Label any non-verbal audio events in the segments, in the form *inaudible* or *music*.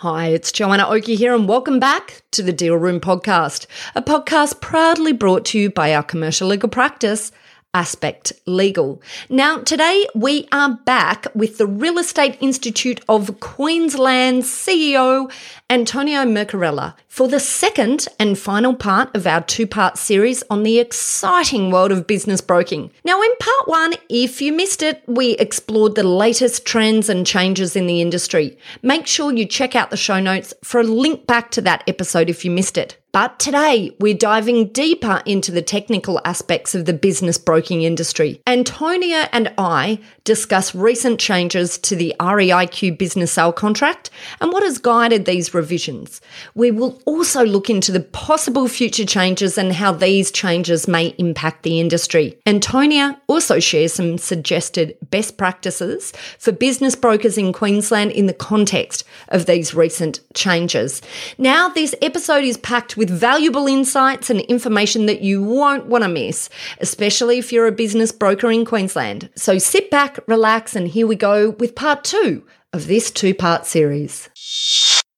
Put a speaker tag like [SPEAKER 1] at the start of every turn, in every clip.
[SPEAKER 1] Hi, it's Joanna Oakey here, and welcome back to the Deal Room Podcast, a podcast proudly brought to you by our commercial legal practice, Aspect Legal. Now, today we are back with the Real Estate Institute of Queensland CEO, Antonia Mercorella, for the second and final part of our two part series on the exciting world of business broking. Now, in part one, if you missed it, we explored the latest trends and changes in the industry. Make sure you check out the show notes for a link back to that episode if you missed it. But today, we're diving deeper into the technical aspects of the business broking industry. Antonia and I discuss recent changes to the REIQ business sale contract and what has guided these revisions. We will also look into the possible future changes and how these changes may impact the industry. Antonia also shares some suggested best practices for business brokers in Queensland in the context of these recent changes. Now, this episode is packed with valuable insights and information that you won't want to miss, especially if you're a business broker in Queensland. So sit back, relax, and here we go with part two of this two part series.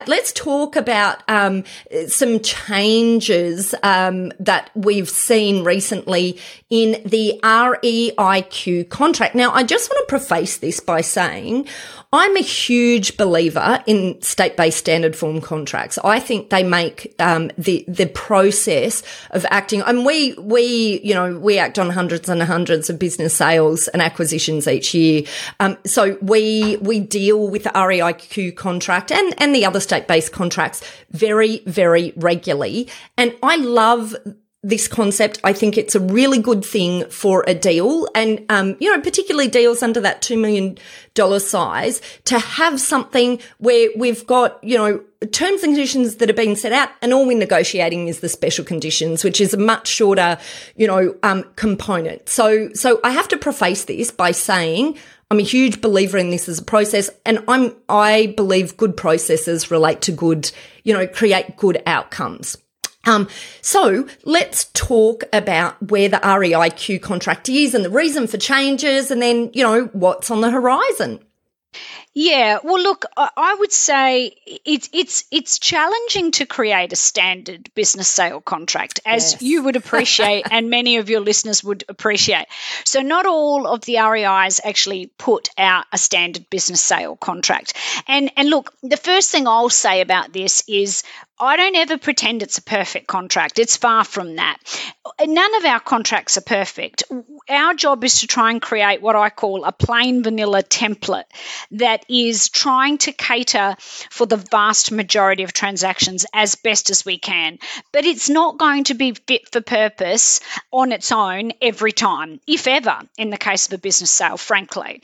[SPEAKER 1] Let's talk about um, some changes um, that we've seen recently in the REIQ contract. Now, I just want to preface this by saying I'm a huge believer in state-based standard form contracts. I think they make um, the the process of acting. And we we you know we act on hundreds and hundreds of business sales and acquisitions each year. Um, so we we deal with the REIQ contract and and the other state-based contracts very very regularly. And I love this concept. I think it's a really good thing for a deal and, um, you know, particularly deals under that $2 million size to have something where we've got, you know, terms and conditions that have been set out and all we're negotiating is the special conditions, which is a much shorter, you know, um, component. So, so I have to preface this by saying I'm a huge believer in this as a process and I'm, I believe good processes relate to good, you know, create good outcomes. Um, so let's talk about where the REIQ contract is and the reason for changes and then, you know, what's on the horizon.
[SPEAKER 2] Yeah, well, look, I would say it's it's it's challenging to create a standard business sale contract, as
[SPEAKER 1] Yes.
[SPEAKER 2] you would appreciate, *laughs* and many of your listeners would appreciate. So, not all of the REIs actually put out a standard business sale contract. And and look, the first thing I'll say about this is I don't ever pretend it's a perfect contract. It's far from that. None of our contracts are perfect. Our job is to try and create what I call a plain vanilla template that is trying to cater for the vast majority of transactions as best as we can. But it's not going to be fit for purpose on its own every time, if ever, in the case of a business sale, frankly.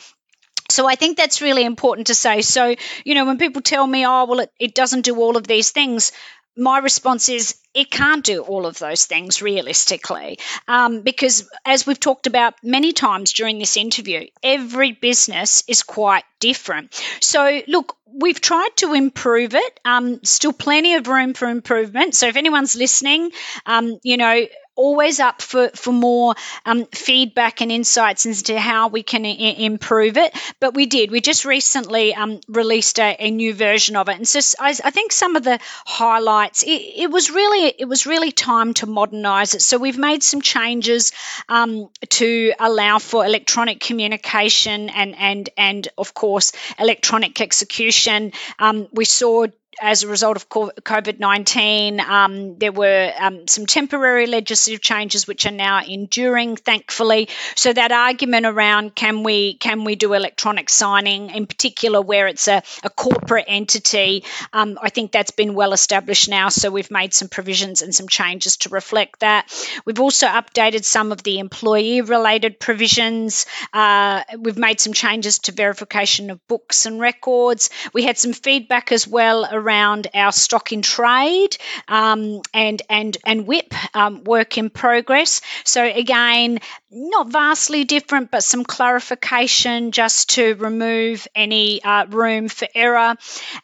[SPEAKER 2] So I think that's really important to say. So, you know, when people tell me, oh, well, it, it doesn't do all of these things, my response is it can't do all of those things realistically. Um, because as we've talked about many times during this interview, every business is quite different. So, look, we've tried to improve it. Um, still plenty of room for improvement. So, if anyone's listening, um, you know, always up for, for more um, feedback and insights into how we can I- improve it. But we did. We just recently um, released a, a new version of it, and so I think some of the highlights. It, it was really it was really time to modernise it. So we've made some changes um, to allow for electronic communication and and and of course electronic execution. Um, we saw as a result of COVID 19, um, there were um, some temporary legislative changes which are now enduring, thankfully. So that argument around can we can we do electronic signing, in particular where it's a, a corporate entity, um, I think that's been well established now. So we've made some provisions and some changes to reflect that. We've also updated some of the employee related provisions. Uh, we've made some changes to verification of books and records. We had some feedback as well around our stock in trade um, and and and WIP um, work in progress. So again, not vastly different, but some clarification just to remove any uh, room for error.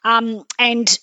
[SPEAKER 2] Um, and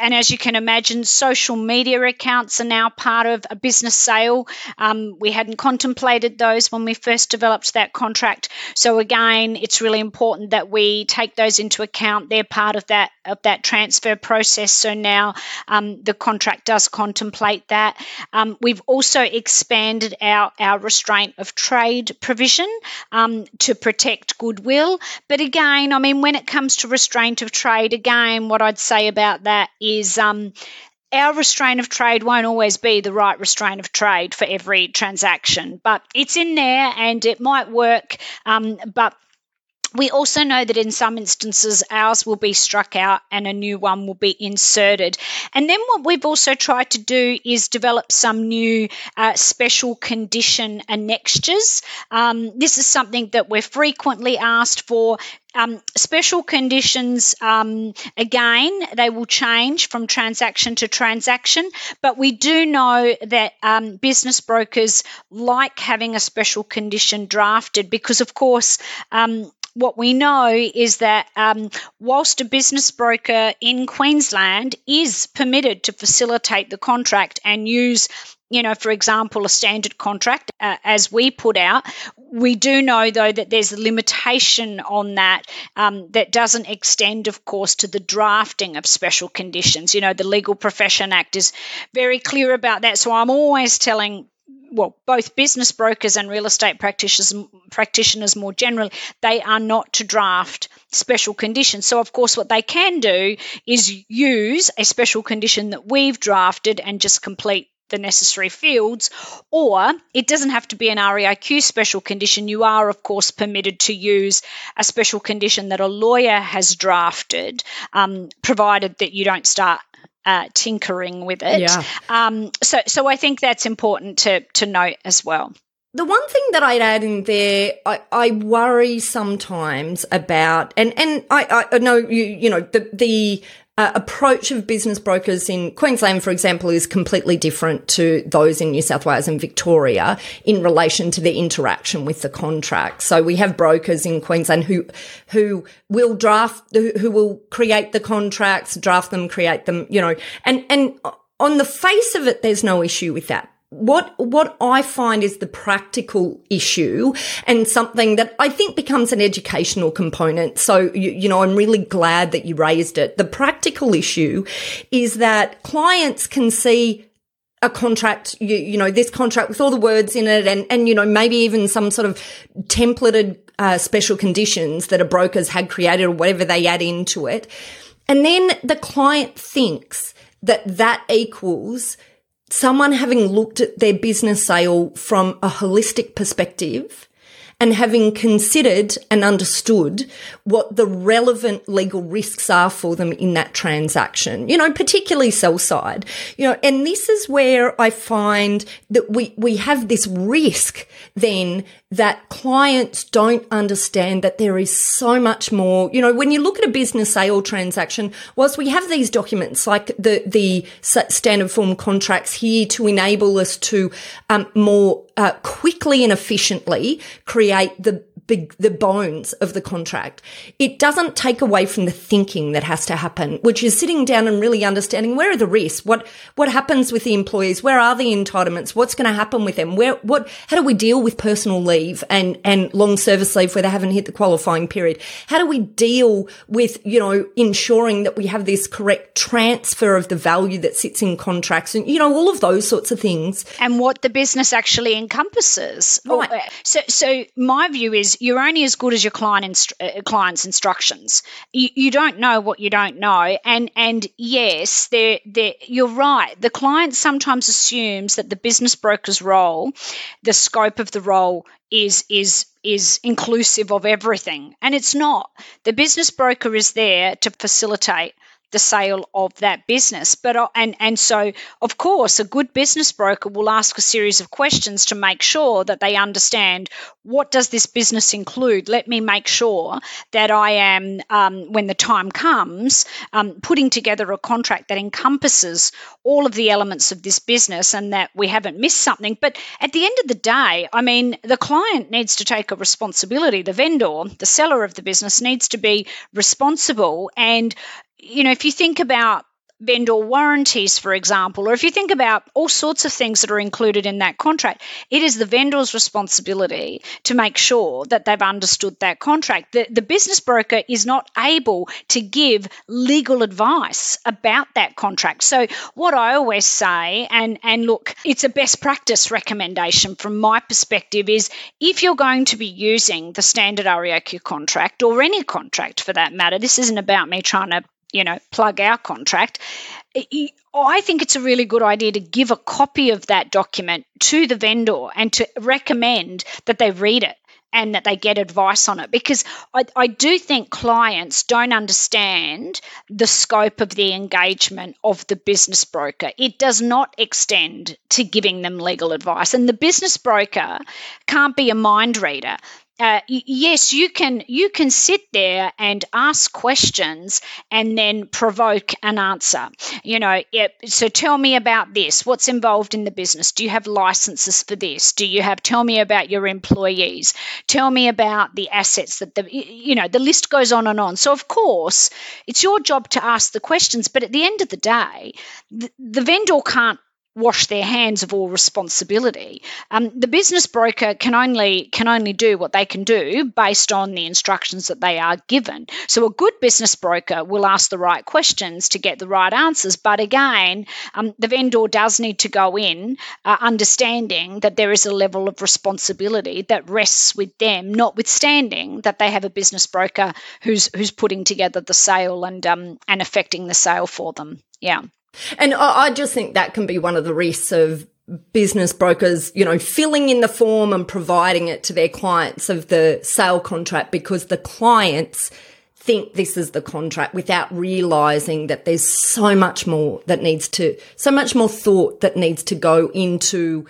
[SPEAKER 2] and as you can imagine, social media accounts are now part of a business sale. Um, we hadn't contemplated those when we first developed that contract. So again, it's really important that we take those into account. They're part of that of that transfer process. So now um, the contract does contemplate that. Um, we've also expanded our our restraint of trade provision um, to protect goodwill. But again, I mean, when it comes to restraint of trade, again, what I'd say about that is um, our restraint of trade won't always be the right restraint of trade for every transaction, but it's in there and it might work. Um, but we also know that in some instances ours will be struck out and a new one will be inserted. And then what we've also tried to do is develop some new uh, special condition annexures. Um, this is something that we're frequently asked for um, special conditions, um, again, they will change from transaction to transaction, but we do know that um, business brokers like having a special condition drafted because, of course, um, what we know is that um, whilst a business broker in Queensland is permitted to facilitate the contract and use you know, for example, a standard contract uh, as we put out. We do know, though, that there's a limitation on that um, that doesn't extend, of course, to the drafting of special conditions. You know, the Legal Profession Act is very clear about that. So I'm always telling well, both business brokers and real estate practitioners, practitioners more generally, they are not to draft special conditions. So, of course, what they can do is use a special condition that we've drafted and just complete the necessary fields, or it doesn't have to be an REIQ special condition. You are, of course, permitted to use a special condition that a lawyer has drafted, um, provided that you don't start uh, tinkering with it. Yeah. Um, so, so I think that's important to to note as well.
[SPEAKER 1] The one thing that I'd add in there, I, I worry sometimes about, and and I, I know you you know the the uh, approach of business brokers in Queensland, for example, is completely different to those in New South Wales and Victoria in relation to the interaction with the contract. So we have brokers in Queensland who who will draft, who will create the contracts, draft them, create them, you know, and and on the face of it, there's no issue with that what what I find is the practical issue and something that I think becomes an educational component. So you, you, know, I'm really glad that you raised it. The practical issue is that clients can see a contract, you, you know, this contract with all the words in it, and and you know maybe even some sort of templated uh, special conditions that a brokers had created or whatever they add into it, and then the client thinks that that equals someone having looked at their business sale from a holistic perspective and having considered and understood what the relevant legal risks are for them in that transaction, you know, particularly sell side, you know, and this is where I find that we, we have this risk then that clients don't understand that there is so much more. You know, when you look at a business sale transaction, whilst we have these documents like the, the standard form contracts here to enable us to um, more uh, quickly and efficiently create the big, the bones of the contract. It doesn't take away from the thinking that has to happen, which is sitting down and really understanding where are the risks? What, what happens with the employees? Where are the entitlements? What's going to happen with them? Where, what, how do we deal with personal leave and, and long service leave where they haven't hit the qualifying period? How do we deal with, you know, ensuring that we have this correct transfer of the value that sits in contracts and, you know, all of those sorts of things.
[SPEAKER 2] And what the business actually encompasses. Right. So, so my view is you're only as good as your client inst- uh, client's instructions. You, you, don't know what you don't know, and and yes, they're, they're, you're right. The client sometimes assumes that the business broker's role, the scope of the role, is is is inclusive of everything, and it's not. The business broker is there to facilitate the sale of that business. But uh, and and so of course, a good business broker will ask a series of questions to make sure that they understand what does this business include. Let me make sure that I am, um, when the time comes, um, putting together a contract that encompasses all of the elements of this business and that we haven't missed something. But at the end of the day, I mean, the client needs to take a responsibility. The vendor, the seller of the business, needs to be responsible and you know, if you think about vendor warranties, for example, or if you think about all sorts of things that are included in that contract, it is the vendor's responsibility to make sure that they've understood that contract. The, the business broker is not able to give legal advice about that contract. So, what I always say, and, and look, it's a best practice recommendation from my perspective, is if you're going to be using the standard REIQ contract or any contract for that matter, this isn't about me trying to you know, plug our contract. I think it's a really good idea to give a copy of that document to the vendor and to recommend that they read it and that they get advice on it because I, I, do think clients don't understand the scope of the engagement of the business broker. It does not extend to giving them legal advice, and the business broker can't be a mind reader uh, yes, you can you can sit there and ask questions and then provoke an answer. You know, it, so tell me about this. What's involved in the business? Do you have licenses for this? Do you have? Tell me about your employees. Tell me about the assets that the you know the list goes on and on. So of course, it's your job to ask the questions, but at the end of the day, the, the vendor can't wash their hands of all responsibility. Um, the business broker can only can only do what they can do based on the instructions that they are given. So a good business broker will ask the right questions to get the right answers. But again, um, the vendor does need to go in uh, understanding that there is a level of responsibility that rests with them, notwithstanding that they have a business broker who's who's putting together the sale and um, and affecting the sale for them. Yeah.
[SPEAKER 1] And I just think that can be one of the risks of business brokers, you know, filling in the form and providing it to their clients of the sale contract because the clients think this is the contract without realizing that there's so much more that needs to, so much more thought that needs to go into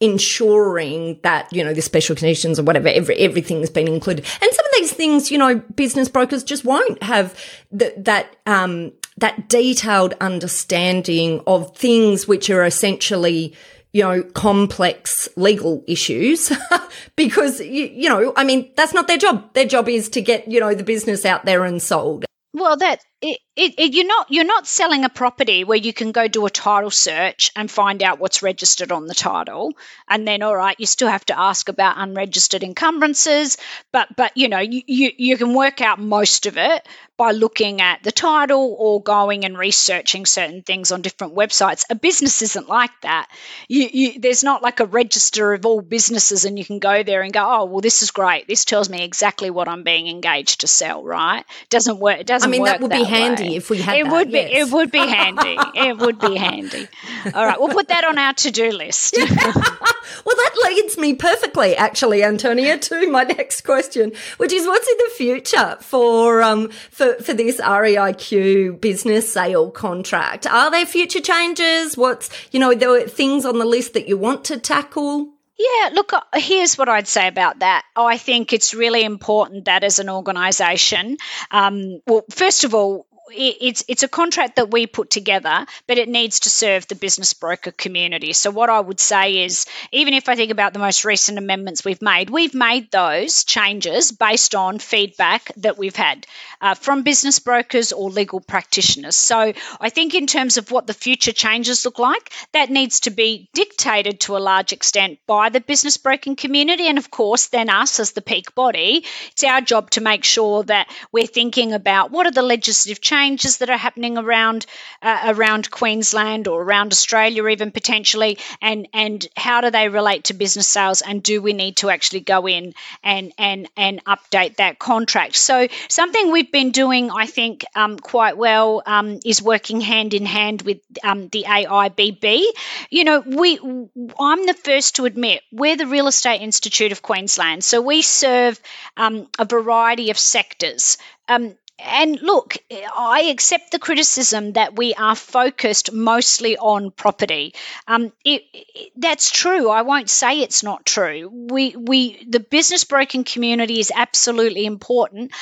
[SPEAKER 1] ensuring that, you know, the special conditions or whatever, every, everything's been included. And some of these things, you know, business brokers just won't have that, um, that detailed understanding of things which are essentially, you know, complex legal issues *laughs* because, you, you know, I mean, that's not their job. Their job is to get, you know, the business out there and sold.
[SPEAKER 2] Well, that it, it, it, you're not you're not selling a property where you can go do a title search and find out what's registered on the title, and then all right, you still have to ask about unregistered encumbrances, but but you know you, you, you can work out most of it by looking at the title or going and researching certain things on different websites. A business isn't like that. You, you, there's not like a register of all businesses, and you can go there and go, oh well, this is great. This tells me exactly what I'm being engaged to sell. Right? Doesn't work. It doesn't. I
[SPEAKER 1] mean,
[SPEAKER 2] that
[SPEAKER 1] would that be handy way. if we had.
[SPEAKER 2] It
[SPEAKER 1] that,
[SPEAKER 2] would
[SPEAKER 1] yes.
[SPEAKER 2] be. It would be handy. *laughs* it would be handy. All right, we'll put that on our to-do list. *laughs* well,
[SPEAKER 1] that leads me perfectly, actually, Antonia, to my *laughs* next question, which is what's in the future for um for for, this REIQ business sale contract? Are there future changes? What's, you know, there were things on the list that you want to tackle?
[SPEAKER 2] Yeah, look, uh, here's what I'd say about that. I think it's really important that as an organisation, um, well, first of all, it's it's a contract that we put together, but it needs to serve the business broker community. So what I would say is, even if I think about the most recent amendments we've made, we've made those changes based on feedback that we've had uh, from business brokers or legal practitioners. So I think in terms of what the future changes look like, that needs to be dictated to a large extent by the business broking community, and of course, then us as the peak body. It's our job to make sure that we're thinking about what are the legislative changes changes that are happening around uh, around Queensland or around Australia, even potentially, and and how do they relate to business sales, and do we need to actually go in and and and update that contract? So something we've been doing, I think, um, quite well um, is working hand in hand with um, the AIBB. You know, we I'm the first to admit we're the Real Estate Institute of Queensland, so we serve um, a variety of sectors. Um, and look, I accept the criticism that we are focused mostly on property. Um, it, it, that's true. I won't say it's not true. We, we, the business broking community is absolutely important,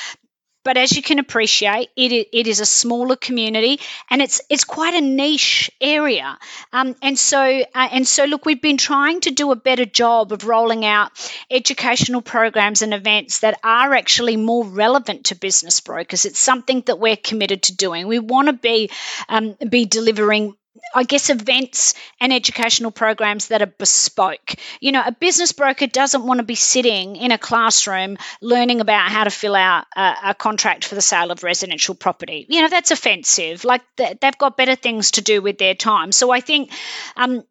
[SPEAKER 2] but as you can appreciate, it, it is a smaller community and it's it's quite a niche area. Um, and so uh, and so, look, we've been trying to do a better job of rolling out educational programs and events that are actually more relevant to business brokers. It's something that we're committed to doing. We want to be um, be delivering I guess, events and educational programs that are bespoke. You know, a business broker doesn't want to be sitting in a classroom learning about how to fill out a, a contract for the sale of residential property. You know, that's offensive. Like, they've got better things to do with their time. So I think um,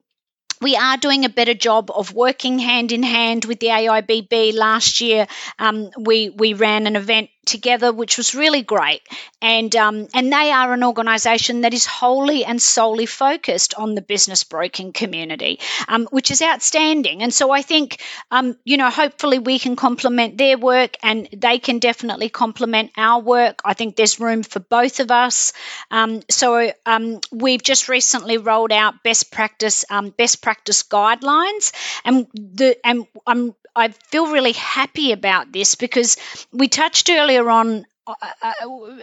[SPEAKER 2] we are doing a better job of working hand in hand with the AIBB. Last year, um, we we ran an event together, which was really great. And um, and they are an organisation that is wholly and solely focused on the business broking community, um, which is outstanding. And so I think, um, you know, hopefully we can complement their work, and they can definitely complement our work. I think there's room for both of us. Um, so um, we've just recently rolled out best practice um, best practice guidelines, and the and I'm I feel really happy about this because we touched earlier on uh,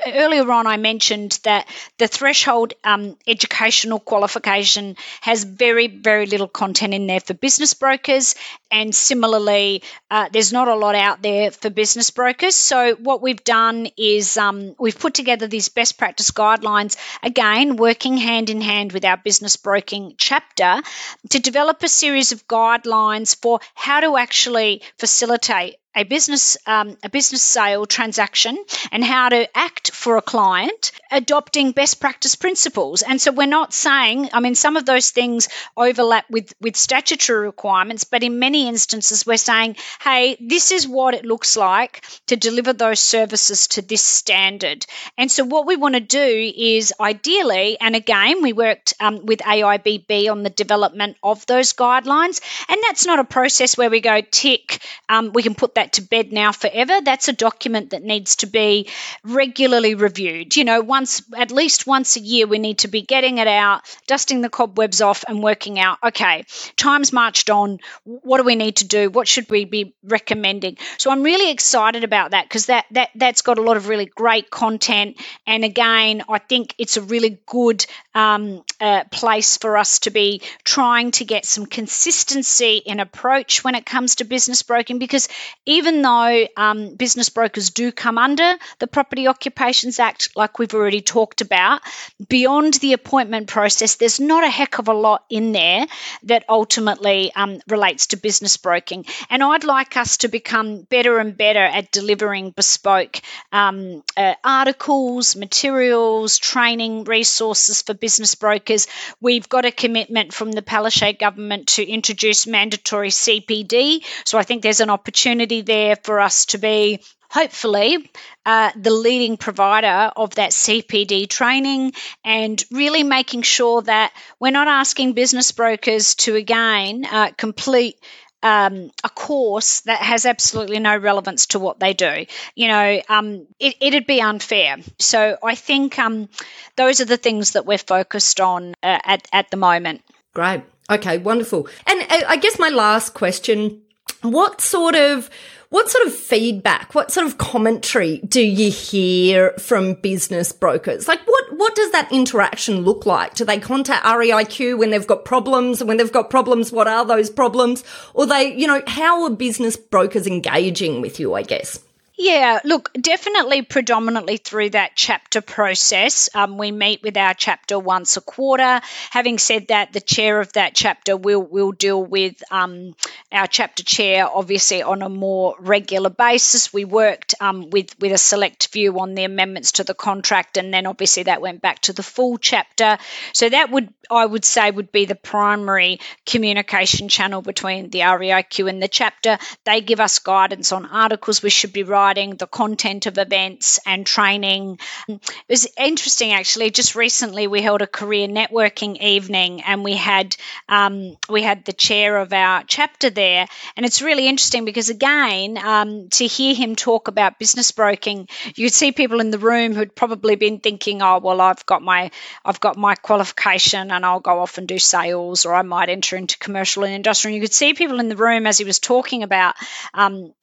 [SPEAKER 2] earlier on, I mentioned that the threshold um, educational qualification has very, very little content in there for business brokers. And similarly, uh, there's not a lot out there for business brokers. So, what we've done is um, we've put together these best practice guidelines, again, working hand in hand with our business broking chapter to develop a series of guidelines for how to actually facilitate a business um, a business sale transaction and how to act for a client adopting best practice principles and so we're not saying i mean some of those things overlap with with statutory requirements but in many instances we're saying hey this is what it looks like to deliver those services to this standard and so what we want to do is ideally and again we worked um, with aibb on the development of those guidelines and that's not a process where we go tick um, we can put that to bed now forever. That's a document that needs to be regularly reviewed. You know, once, at least once a year, we need to be getting it out, dusting the cobwebs off, and working out, okay, time's marched on. What do we need to do? What should we be recommending? So I'm really excited about that because that, that, that's got a lot of really great content. And again, I think it's a really good um, uh, place for us to be trying to get some consistency in approach when it comes to business broking because even though um, business brokers do come under the Property Occupations Act, like we've already talked about, beyond the appointment process, there's not a heck of a lot in there that ultimately um, relates to business broking. And I'd like us to become better and better at delivering bespoke um, uh, articles, materials, training, resources for business brokers. We've got a commitment from the Palaszczuk government to introduce mandatory CPD. So I think there's an opportunity there for us to be hopefully uh, the leading provider of that CPD training and really making sure that we're not asking business brokers to again uh, complete. Um, a course that has absolutely no relevance to what they do. You know, um, it, would be unfair. So I think um, those are the things that we're focused on uh, at, at the moment.
[SPEAKER 1] Great. Okay, wonderful. And uh, I guess my last question what sort of what sort of feedback, what sort of commentary do you hear from business brokers? Like what what does that interaction look like? Do they contact REIQ when they've got problems? And when they've got problems, what are those problems? Or they, you know, how are business brokers engaging with you, I guess?
[SPEAKER 2] Yeah, look, definitely predominantly through that chapter process. Um, we meet with our chapter once a quarter. Having said that, the chair of that chapter will will deal with um, our chapter chair, obviously on a more regular basis. We worked um, with with a select view on the amendments to the contract, and then obviously that went back to the full chapter. So that would I would say would be the primary communication channel between the REIQ and the chapter. They give us guidance on articles we should be writing, the content of events and training. It was interesting actually. Just recently, we held a career networking evening, and we had um, we had the chair of our chapter there there. And it's really interesting because, again, um, to hear him talk about business broking, you'd see people in the room who'd probably been thinking, "Oh, well, I've got my I've got my qualification, and I'll go off and do sales, or I might enter into commercial and industrial." And you could see people in the room as he was talking about um,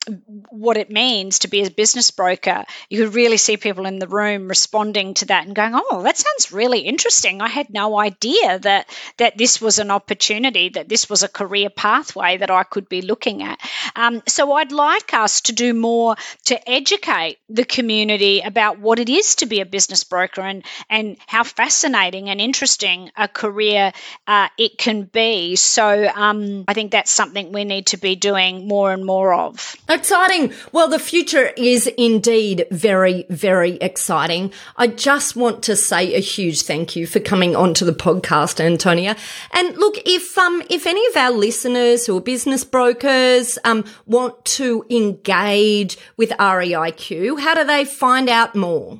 [SPEAKER 2] what it means to be a business broker. You could really see people in the room responding to that and going, "Oh, that sounds really interesting. I had no idea that that this was an opportunity, that this was a career pathway that I could be looking at." Um, so I'd like us to do more to educate the community about what it is to be a business broker and and how fascinating and interesting a career uh, it can be. So um, I think that's something we need to be doing more and more of.
[SPEAKER 1] Exciting. Well, the future is indeed very, very exciting. I just want to say a huge thank you for coming onto the podcast, Antonia. And look, if um if any of our listeners who are business brokers um want to engage with REIQ, how do they find out more?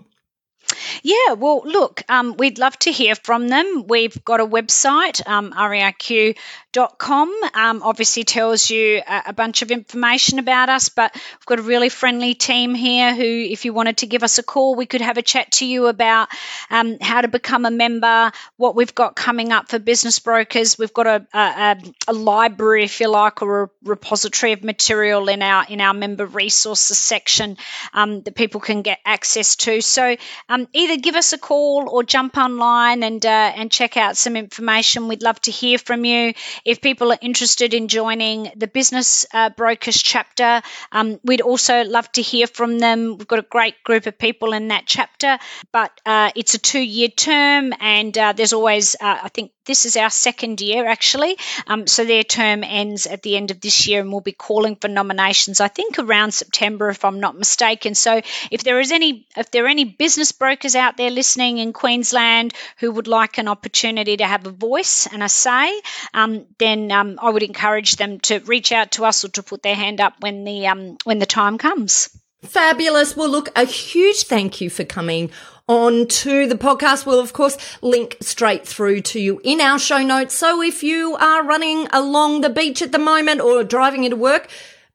[SPEAKER 2] Yeah, well, look, um, we'd love to hear from them. We've got a website, um, reiq.com. Um, obviously tells you a, a, bunch of information about us, but we've got a really friendly team here who, if you wanted to give us a call, we could have a chat to you about um, how to become a member, what we've got coming up for business brokers. We've got a, a, a library, if you like, or a repository of material in our in our member resources section um, that people can get access to. So um, either give us a call or jump online and uh, and check out some information. We'd love to hear from you. If people are interested in joining the business uh, brokers chapter, um, we'd also love to hear from them. We've got a great group of people in that chapter, but uh, it's a two year term, and uh, there's always uh, I think this is our second year actually. Um, so their term ends at the end of this year, and we'll be calling for nominations. I think around September, if I'm not mistaken. So if there is any, if there are any business brokers out there listening in Queensland who would like an opportunity to have a voice and a say, um, then um, I would encourage them to reach out to us or to put their hand up when the um, when the time comes.
[SPEAKER 1] Fabulous. Well, look, a huge thank you for coming on to the podcast. We'll, of course, link straight through to you in our show notes. So if you are running along the beach at the moment or driving into work,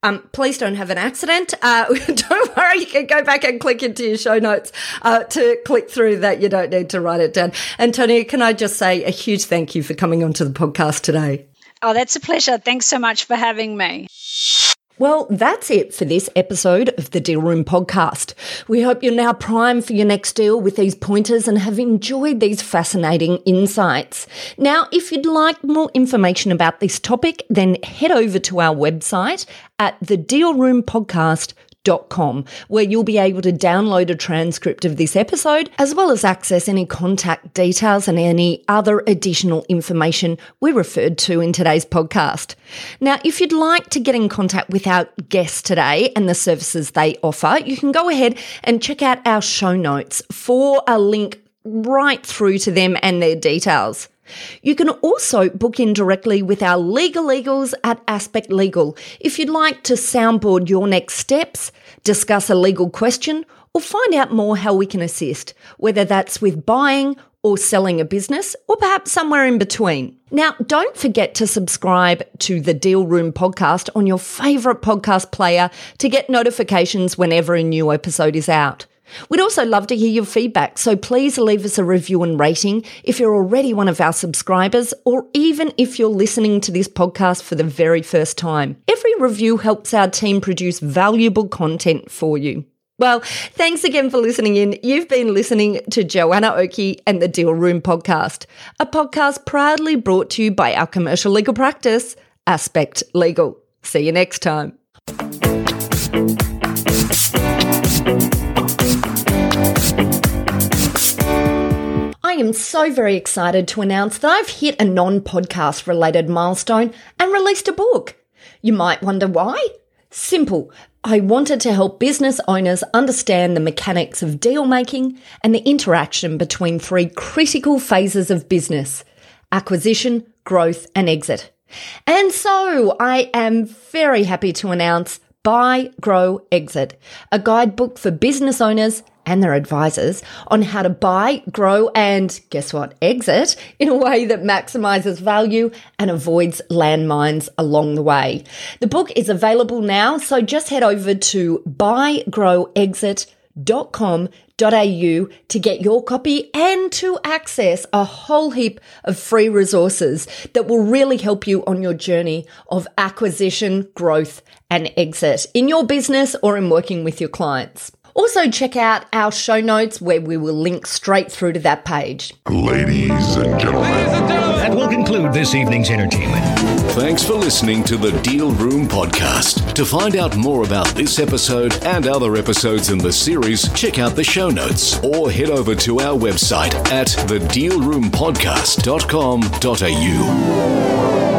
[SPEAKER 1] um, please don't have an accident. Uh, *laughs* don't worry, you can go back and click into your show notes uh, to click through that. You don't need to write it down. Antonia, can I just say a huge thank you for coming onto the podcast today?
[SPEAKER 2] Oh, that's a pleasure. Thanks so much for having me.
[SPEAKER 1] Well, that's it for this episode of the Deal Room podcast. We hope you're now primed for your next deal with these pointers and have enjoyed these fascinating insights. Now, if you'd like more information about this topic, then head over to our website at thedealroompodcast.com where you'll be able to download a transcript of this episode, as well as access any contact details and any other additional information we referred to in today's podcast. Now, if you'd like to get in contact with our guests today and the services they offer, you can go ahead and check out our show notes for a link right through to them and their details. You can also book in directly with our legal eagles at Aspect Legal if you'd like to soundboard your next steps, discuss a legal question, or find out more how we can assist, whether that's with buying or selling a business, or perhaps somewhere in between. Now, don't forget to subscribe to the Deal Room podcast on your favourite podcast player to get notifications whenever a new episode is out. We'd also love to hear your feedback, so please leave us a review and rating if you're already one of our subscribers, or even if you're listening to this podcast for the very first time. Every review helps our team produce valuable content for you. Well, thanks again for listening in. You've been listening to Joanna Oakey and the Deal Room podcast, a podcast proudly brought to you by our commercial legal practice, Aspect Legal. See you next time. Am so very excited to announce that I've hit a non podcast related milestone and released a book. You might wonder why? Simple. I wanted to help business owners understand the mechanics of deal making and the interaction between three critical phases of business acquisition, growth, and exit. And so I am very happy to announce Buy, Grow, Exit, a guidebook for business owners and their advisors on how to buy, grow, and guess what? Exit in a way that maximizes value and avoids landmines along the way. The book is available now, so just head over to buygrowexit.com au to get your copy and to access a whole heap of free resources that will really help you on your journey of acquisition, growth, and exit in your business or in working with your clients. Also, check out our show notes where we will link straight through to that page.
[SPEAKER 3] Ladies and gentlemen.
[SPEAKER 4] That will conclude this evening's entertainment.
[SPEAKER 5] Thanks for listening to the Deal Room Podcast. To find out more about this episode and other episodes in the series, check out the show notes or head over to our website at thedealroompodcast.com.au.